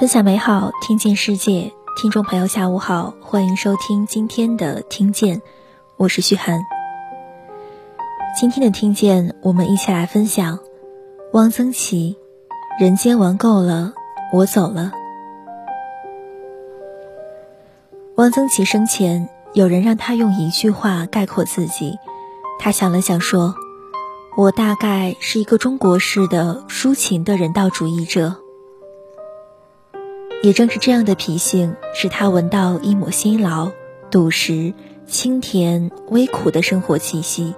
分享美好，听见世界。听众朋友，下午好，欢迎收听今天的听见，我是徐涵。今天的听见，我们一起来分享汪曾祺《人间玩够了，我走了》。汪曾祺生前，有人让他用一句话概括自己，他想了想说：“我大概是一个中国式的抒情的人道主义者。”也正是这样的脾性，使他闻到一抹辛劳、笃实、清甜、微苦的生活气息，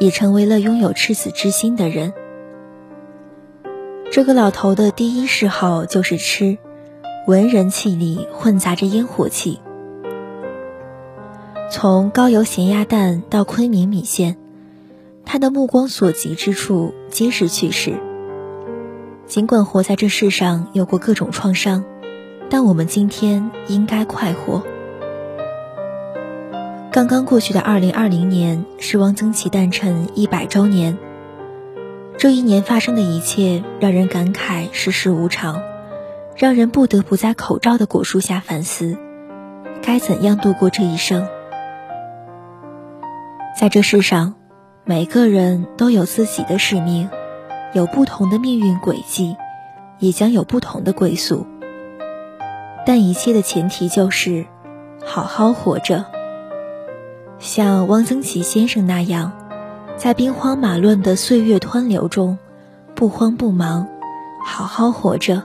也成为了拥有赤子之心的人。这个老头的第一嗜好就是吃，文人气里混杂着烟火气。从高邮咸鸭蛋到昆明米线，他的目光所及之处皆是趣事。尽管活在这世上有过各种创伤。但我们今天应该快活。刚刚过去的二零二零年是汪曾祺诞辰一百周年。这一年发生的一切，让人感慨世事无常，让人不得不在口罩的果树下反思，该怎样度过这一生。在这世上，每个人都有自己的使命，有不同的命运轨迹，也将有不同的归宿。但一切的前提就是好好活着，像汪曾祺先生那样，在兵荒马乱的岁月湍流中，不慌不忙，好好活着。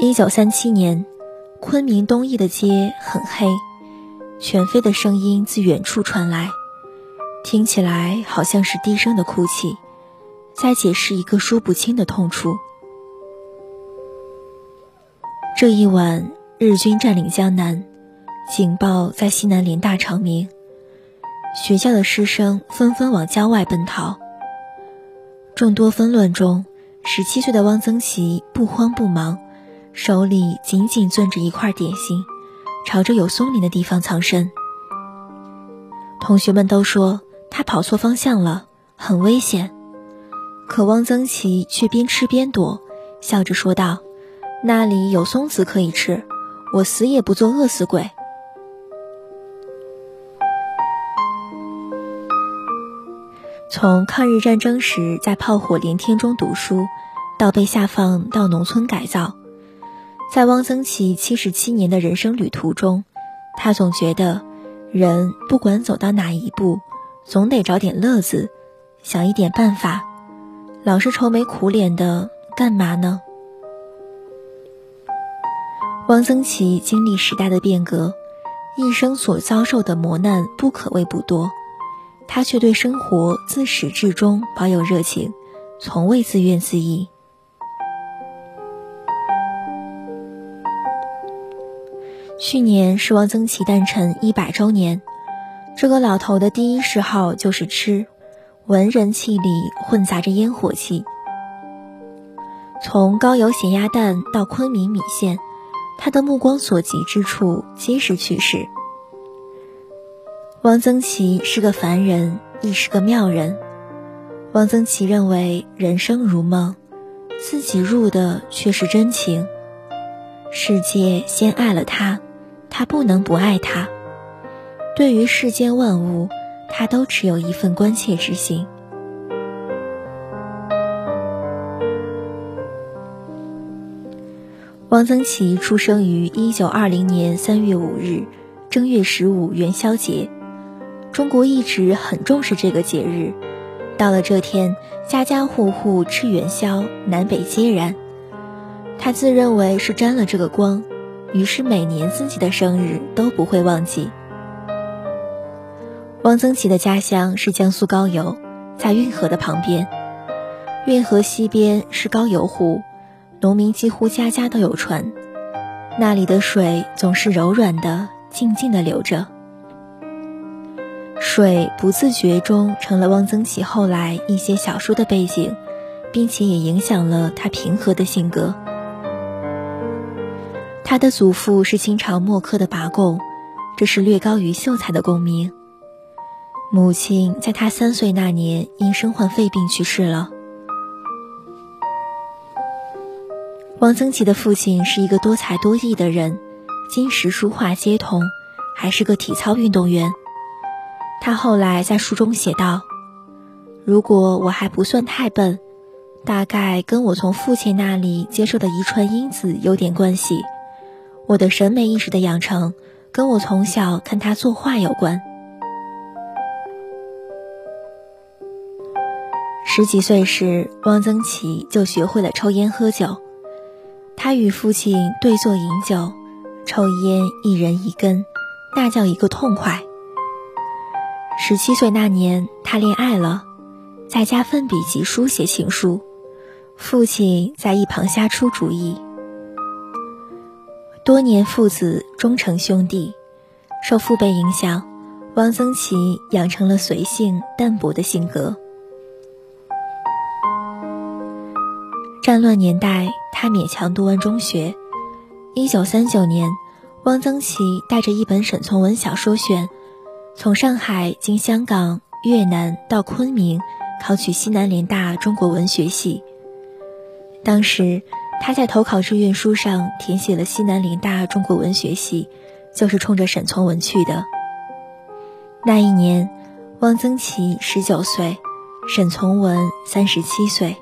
一九三七年，昆明东翼的街很黑，犬吠的声音自远处传来，听起来好像是低声的哭泣。在解释一个说不清的痛楚。这一晚，日军占领江南，警报在西南联大长鸣，学校的师生纷纷往郊外奔逃。众多纷乱中，十七岁的汪曾祺不慌不忙，手里紧紧攥着一块点心，朝着有松林的地方藏身。同学们都说他跑错方向了，很危险。可汪曾祺却边吃边躲，笑着说道：“那里有松子可以吃，我死也不做饿死鬼。”从抗日战争时在炮火连天中读书，到被下放到农村改造，在汪曾祺七十七年的人生旅途中，他总觉得，人不管走到哪一步，总得找点乐子，想一点办法。老是愁眉苦脸的，干嘛呢？汪曾祺经历时代的变革，一生所遭受的磨难不可谓不多，他却对生活自始至终保有热情，从未自怨自艾。去年是汪曾祺诞辰一百周年，这个老头的第一嗜好就是吃。文人气里混杂着烟火气。从高邮咸鸭蛋到昆明米线，他的目光所及之处皆是趣事。汪曾祺是个凡人，亦是个妙人。汪曾祺认为人生如梦，自己入的却是真情。世界先爱了他，他不能不爱他。对于世间万物。他都持有一份关切之心。汪曾祺出生于一九二零年三月五日，正月十五元宵节。中国一直很重视这个节日，到了这天，家家户户吃元宵，南北皆然。他自认为是沾了这个光，于是每年自己的生日都不会忘记。汪曾祺的家乡是江苏高邮，在运河的旁边。运河西边是高邮湖，农民几乎家家都有船。那里的水总是柔软的、静静的流着。水不自觉中成了汪曾祺后来一些小说的背景，并且也影响了他平和的性格。他的祖父是清朝末科的拔贡，这是略高于秀才的功名。母亲在他三岁那年因身患肺病去世了。汪曾祺的父亲是一个多才多艺的人，金石书画皆通，还是个体操运动员。他后来在书中写道：“如果我还不算太笨，大概跟我从父亲那里接受的遗传因子有点关系。我的审美意识的养成，跟我从小看他作画有关。”十几岁时，汪曾祺就学会了抽烟喝酒。他与父亲对坐饮酒，抽烟一人一根，那叫一个痛快。十七岁那年，他恋爱了，在家奋笔疾书写情书，父亲在一旁瞎出主意。多年父子终成兄弟，受父辈影响，汪曾祺养成了随性淡泊的性格。战乱年代，他勉强读完中学。一九三九年，汪曾祺带着一本沈从文小说选，从上海经香港、越南到昆明，考取西南联大中国文学系。当时他在投考志愿书上填写了西南联大中国文学系，就是冲着沈从文去的。那一年，汪曾祺十九岁，沈从文三十七岁。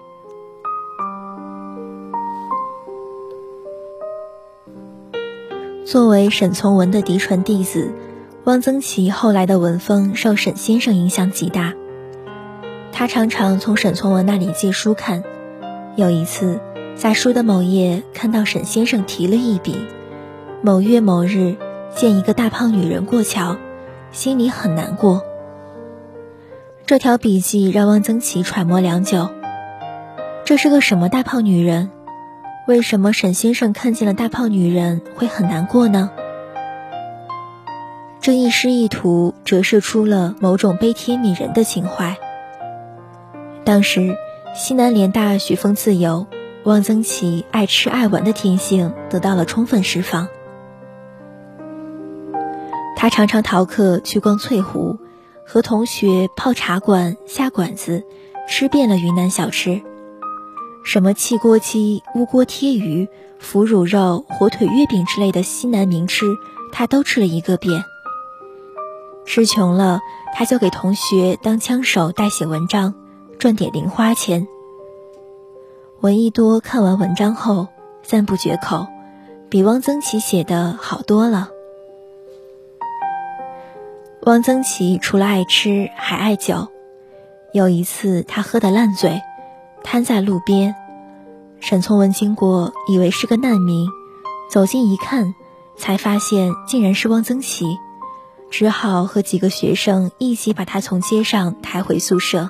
作为沈从文的嫡传弟子，汪曾祺后来的文风受沈先生影响极大。他常常从沈从文那里借书看。有一次，在书的某页看到沈先生提了一笔：“某月某日见一个大胖女人过桥，心里很难过。”这条笔记让汪曾祺揣摩良久。这是个什么大胖女人？为什么沈先生看见了大胖女人会很难过呢？这一诗一图折射出了某种悲天悯人的情怀。当时西南联大学风自由，汪曾祺爱吃爱玩的天性得到了充分释放。他常常逃课去逛翠湖，和同学泡茶馆、下馆子，吃遍了云南小吃。什么汽锅鸡、乌锅贴鱼、腐乳肉、火腿月饼之类的西南名吃，他都吃了一个遍。吃穷了，他就给同学当枪手代写文章，赚点零花钱。闻一多看完文章后赞不绝口，比汪曾祺写的好多了。汪曾祺除了爱吃，还爱酒。有一次，他喝得烂醉。瘫在路边，沈从文经过，以为是个难民，走近一看，才发现竟然是汪曾祺，只好和几个学生一起把他从街上抬回宿舍。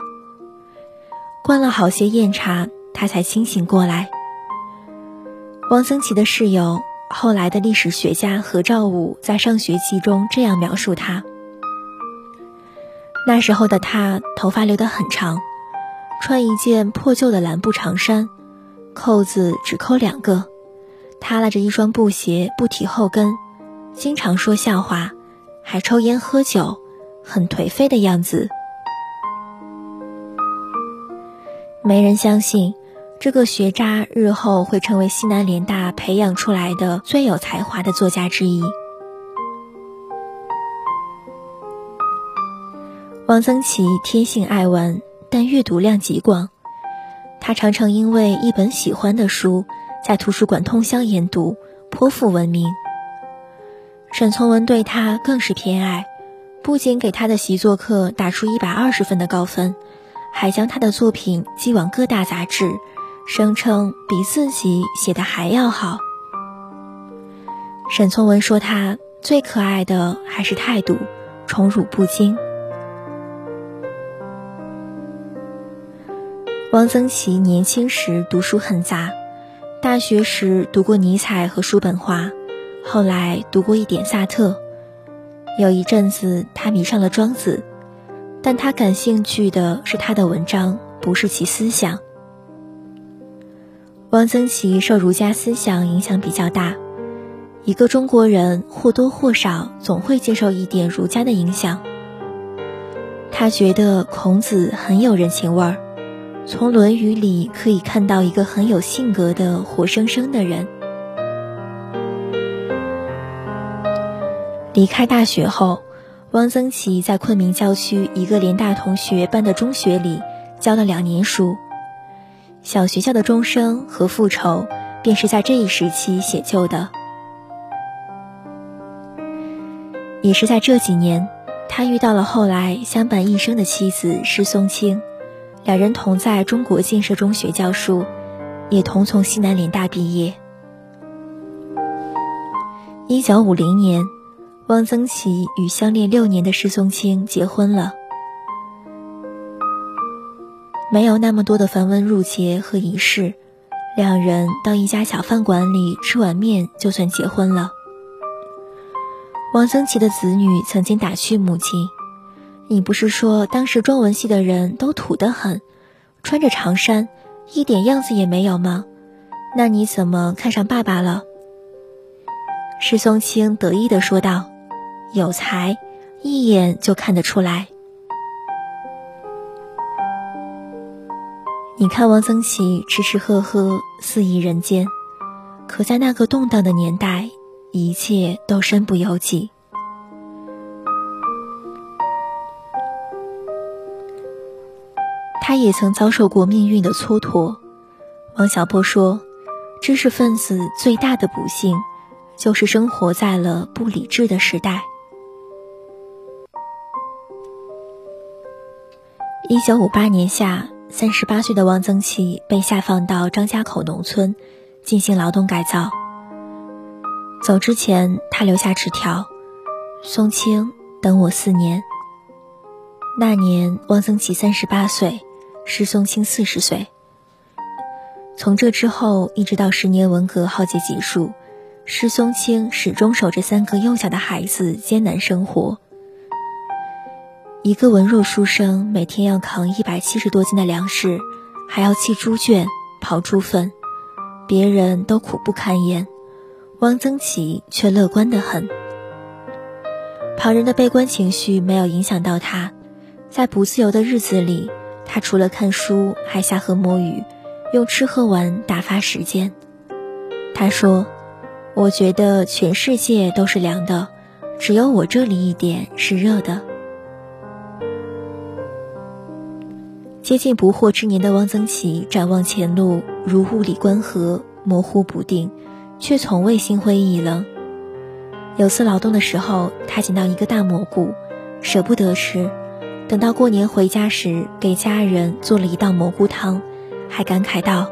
灌了好些酽茶，他才清醒过来。汪曾祺的室友，后来的历史学家何兆武在上学记中这样描述他：那时候的他，头发留得很长。穿一件破旧的蓝布长衫，扣子只扣两个，他拉着一双布鞋不提后跟，经常说笑话，还抽烟喝酒，很颓废的样子。没人相信，这个学渣日后会成为西南联大培养出来的最有才华的作家之一。王曾祺天性爱玩。但阅读量极广，他常常因为一本喜欢的书，在图书馆通宵研读，颇负闻名。沈从文对他更是偏爱，不仅给他的习作课打出一百二十分的高分，还将他的作品寄往各大杂志，声称比自己写的还要好。沈从文说他最可爱的还是态度，宠辱不惊。汪曾祺年轻时读书很杂，大学时读过尼采和叔本华，后来读过一点萨特。有一阵子，他迷上了庄子，但他感兴趣的是他的文章，不是其思想。汪曾祺受儒家思想影响比较大，一个中国人或多或少总会接受一点儒家的影响。他觉得孔子很有人情味儿，从《论语》里可以看到一个很有性格的活生生的人。离开大学后，汪曾祺在昆明郊区一个联大同学办的中学里教了两年书。小学校的钟声和复仇，便是在这一时期写就的。也是在这几年，他遇到了后来相伴一生的妻子施松青，两人同在中国建设中学教书，也同从西南联大毕业。一九五零年。汪曾祺与相恋六年的施松青结婚了，没有那么多的繁文缛节和仪式，两人到一家小饭馆里吃碗面就算结婚了。汪曾祺的子女曾经打趣母亲：“你不是说当时中文系的人都土得很，穿着长衫，一点样子也没有吗？那你怎么看上爸爸了？”石松青得意地说道。有才，一眼就看得出来。你看汪曾祺吃吃喝喝，肆意人间，可在那个动荡的年代，一切都身不由己。他也曾遭受过命运的蹉跎。王小波说：“知识分子最大的不幸，就是生活在了不理智的时代。”一九五八年夏，三十八岁的汪曾祺被下放到张家口农村进行劳动改造。走之前，他留下纸条：“松青，等我四年。”那年，汪曾祺三十八岁，施松青四十岁。从这之后，一直到十年文革浩劫结束，施松青始终守着三个幼小的孩子艰难生活。一个文弱书生，每天要扛一百七十多斤的粮食，还要砌猪圈、刨猪粪，别人都苦不堪言，汪曾祺却乐观得很。旁人的悲观情绪没有影响到他，在不自由的日子里，他除了看书，还下河摸鱼，用吃喝玩打发时间。他说：“我觉得全世界都是凉的，只有我这里一点是热的。”接近不惑之年的汪曾祺展望前路如雾里观河，模糊不定，却从未心灰意冷。有次劳动的时候，他捡到一个大蘑菇，舍不得吃，等到过年回家时，给家人做了一道蘑菇汤，还感慨道：“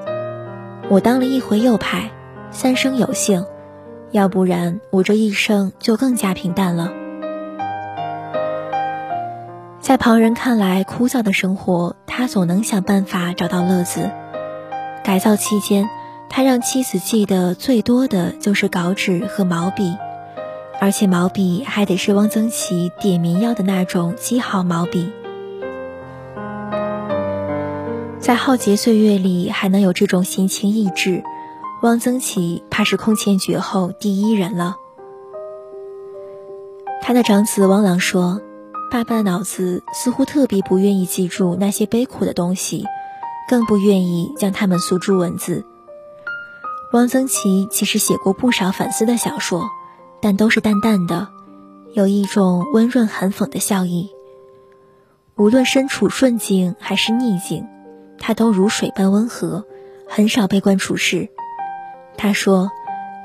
我当了一回右派，三生有幸，要不然我这一生就更加平淡了。”在旁人看来枯燥的生活，他总能想办法找到乐子。改造期间，他让妻子记得最多的就是稿纸和毛笔，而且毛笔还得是汪曾祺点名要的那种积号毛笔。在浩劫岁月里还能有这种闲情逸致，汪曾祺怕是空前绝后第一人了。他的长子汪郎说。爸爸的脑子似乎特别不愿意记住那些悲苦的东西，更不愿意将它们诉诸文字。汪曾祺其实写过不少反思的小说，但都是淡淡的，有一种温润含讽的笑意。无论身处顺境还是逆境，他都如水般温和，很少悲观处事。他说，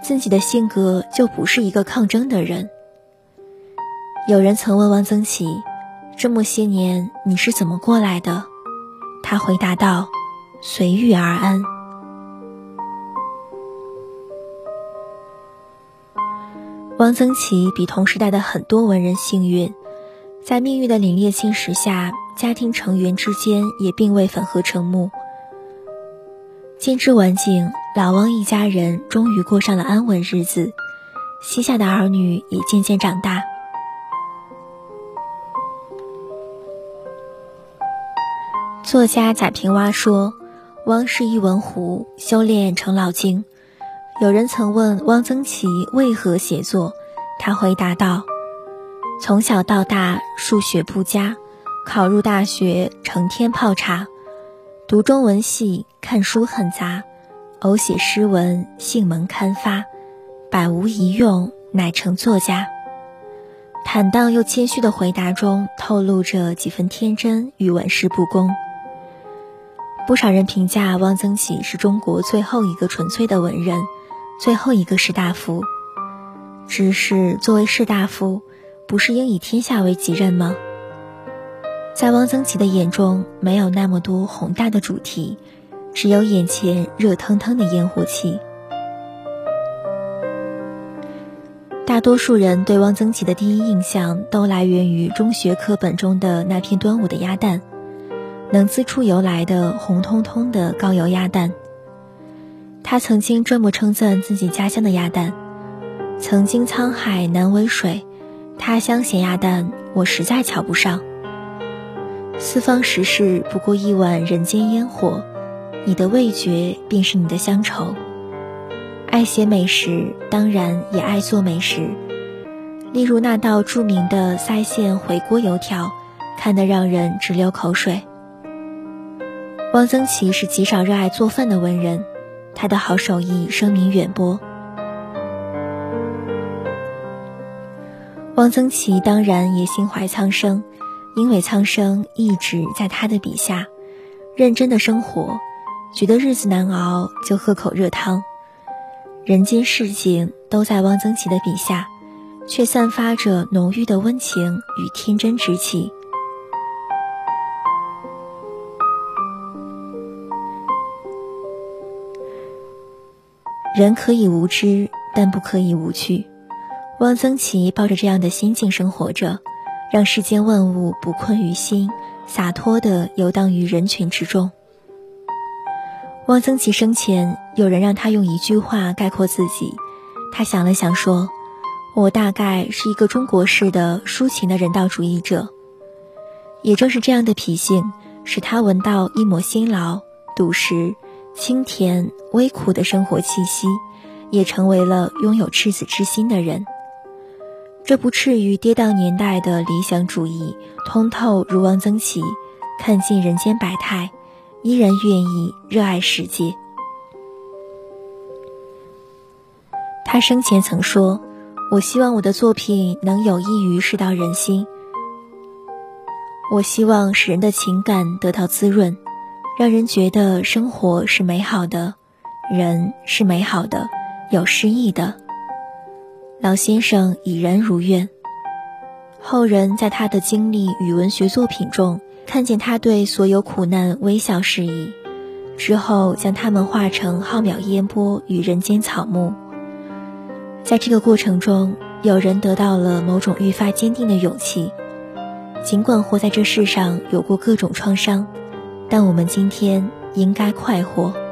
自己的性格就不是一个抗争的人。有人曾问汪曾祺：“这么些年你是怎么过来的？”他回答道：“随遇而安。”汪曾祺比同时代的很多文人幸运，在命运的凛冽侵蚀下，家庭成员之间也并未粉合成木。兼之晚景，老汪一家人终于过上了安稳日子，膝下的儿女也渐渐长大。作家贾平凹说：“汪是一文狐，修炼成老精。”有人曾问汪曾祺为何写作，他回答道：“从小到大数学不佳，考入大学，成天泡茶，读中文系，看书很杂，偶写诗文，信门刊发，百无一用，乃成作家。坦荡又谦虚的回答中，透露着几分天真与玩世不恭。不少人评价汪曾祺是中国最后一个纯粹的文人，最后一个士大夫。只是作为士大夫，不是应以天下为己任吗？在汪曾祺的眼中，没有那么多宏大的主题，只有眼前热腾腾的烟火气。大多数人对汪曾祺的第一印象，都来源于中学课本中的那片端午的鸭蛋。能滋出油来的红彤彤的高油鸭蛋。他曾经这么称赞自己家乡的鸭蛋：“曾经沧海难为水，他乡咸鸭蛋，我实在瞧不上。四方食事不过一碗人间烟火，你的味觉便是你的乡愁。爱写美食，当然也爱做美食。例如那道著名的腮县回锅油条，看得让人直流口水。”汪曾祺是极少热爱做饭的文人，他的好手艺声名远播。汪曾祺当然也心怀苍生，因为苍生一直在他的笔下，认真的生活，觉得日子难熬就喝口热汤，人间市井都在汪曾祺的笔下，却散发着浓郁的温情与天真之气。人可以无知，但不可以无趣。汪曾祺抱着这样的心境生活着，让世间万物不困于心，洒脱地游荡于人群之中。汪曾祺生前，有人让他用一句话概括自己，他想了想说：“我大概是一个中国式的抒情的人道主义者。”也正是这样的脾性，使他闻到一抹辛劳、笃实。清甜微苦的生活气息，也成为了拥有赤子之心的人。这不至于跌宕年代的理想主义，通透如汪曾祺，看尽人间百态，依然愿意热爱世界。他生前曾说：“我希望我的作品能有益于世道人心。我希望使人的情感得到滋润。”让人觉得生活是美好的，人是美好的，有诗意的。老先生已然如愿。后人在他的经历与文学作品中，看见他对所有苦难微笑示意，之后将他们化成浩渺烟波与人间草木。在这个过程中，有人得到了某种愈发坚定的勇气，尽管活在这世上有过各种创伤。但我们今天应该快活。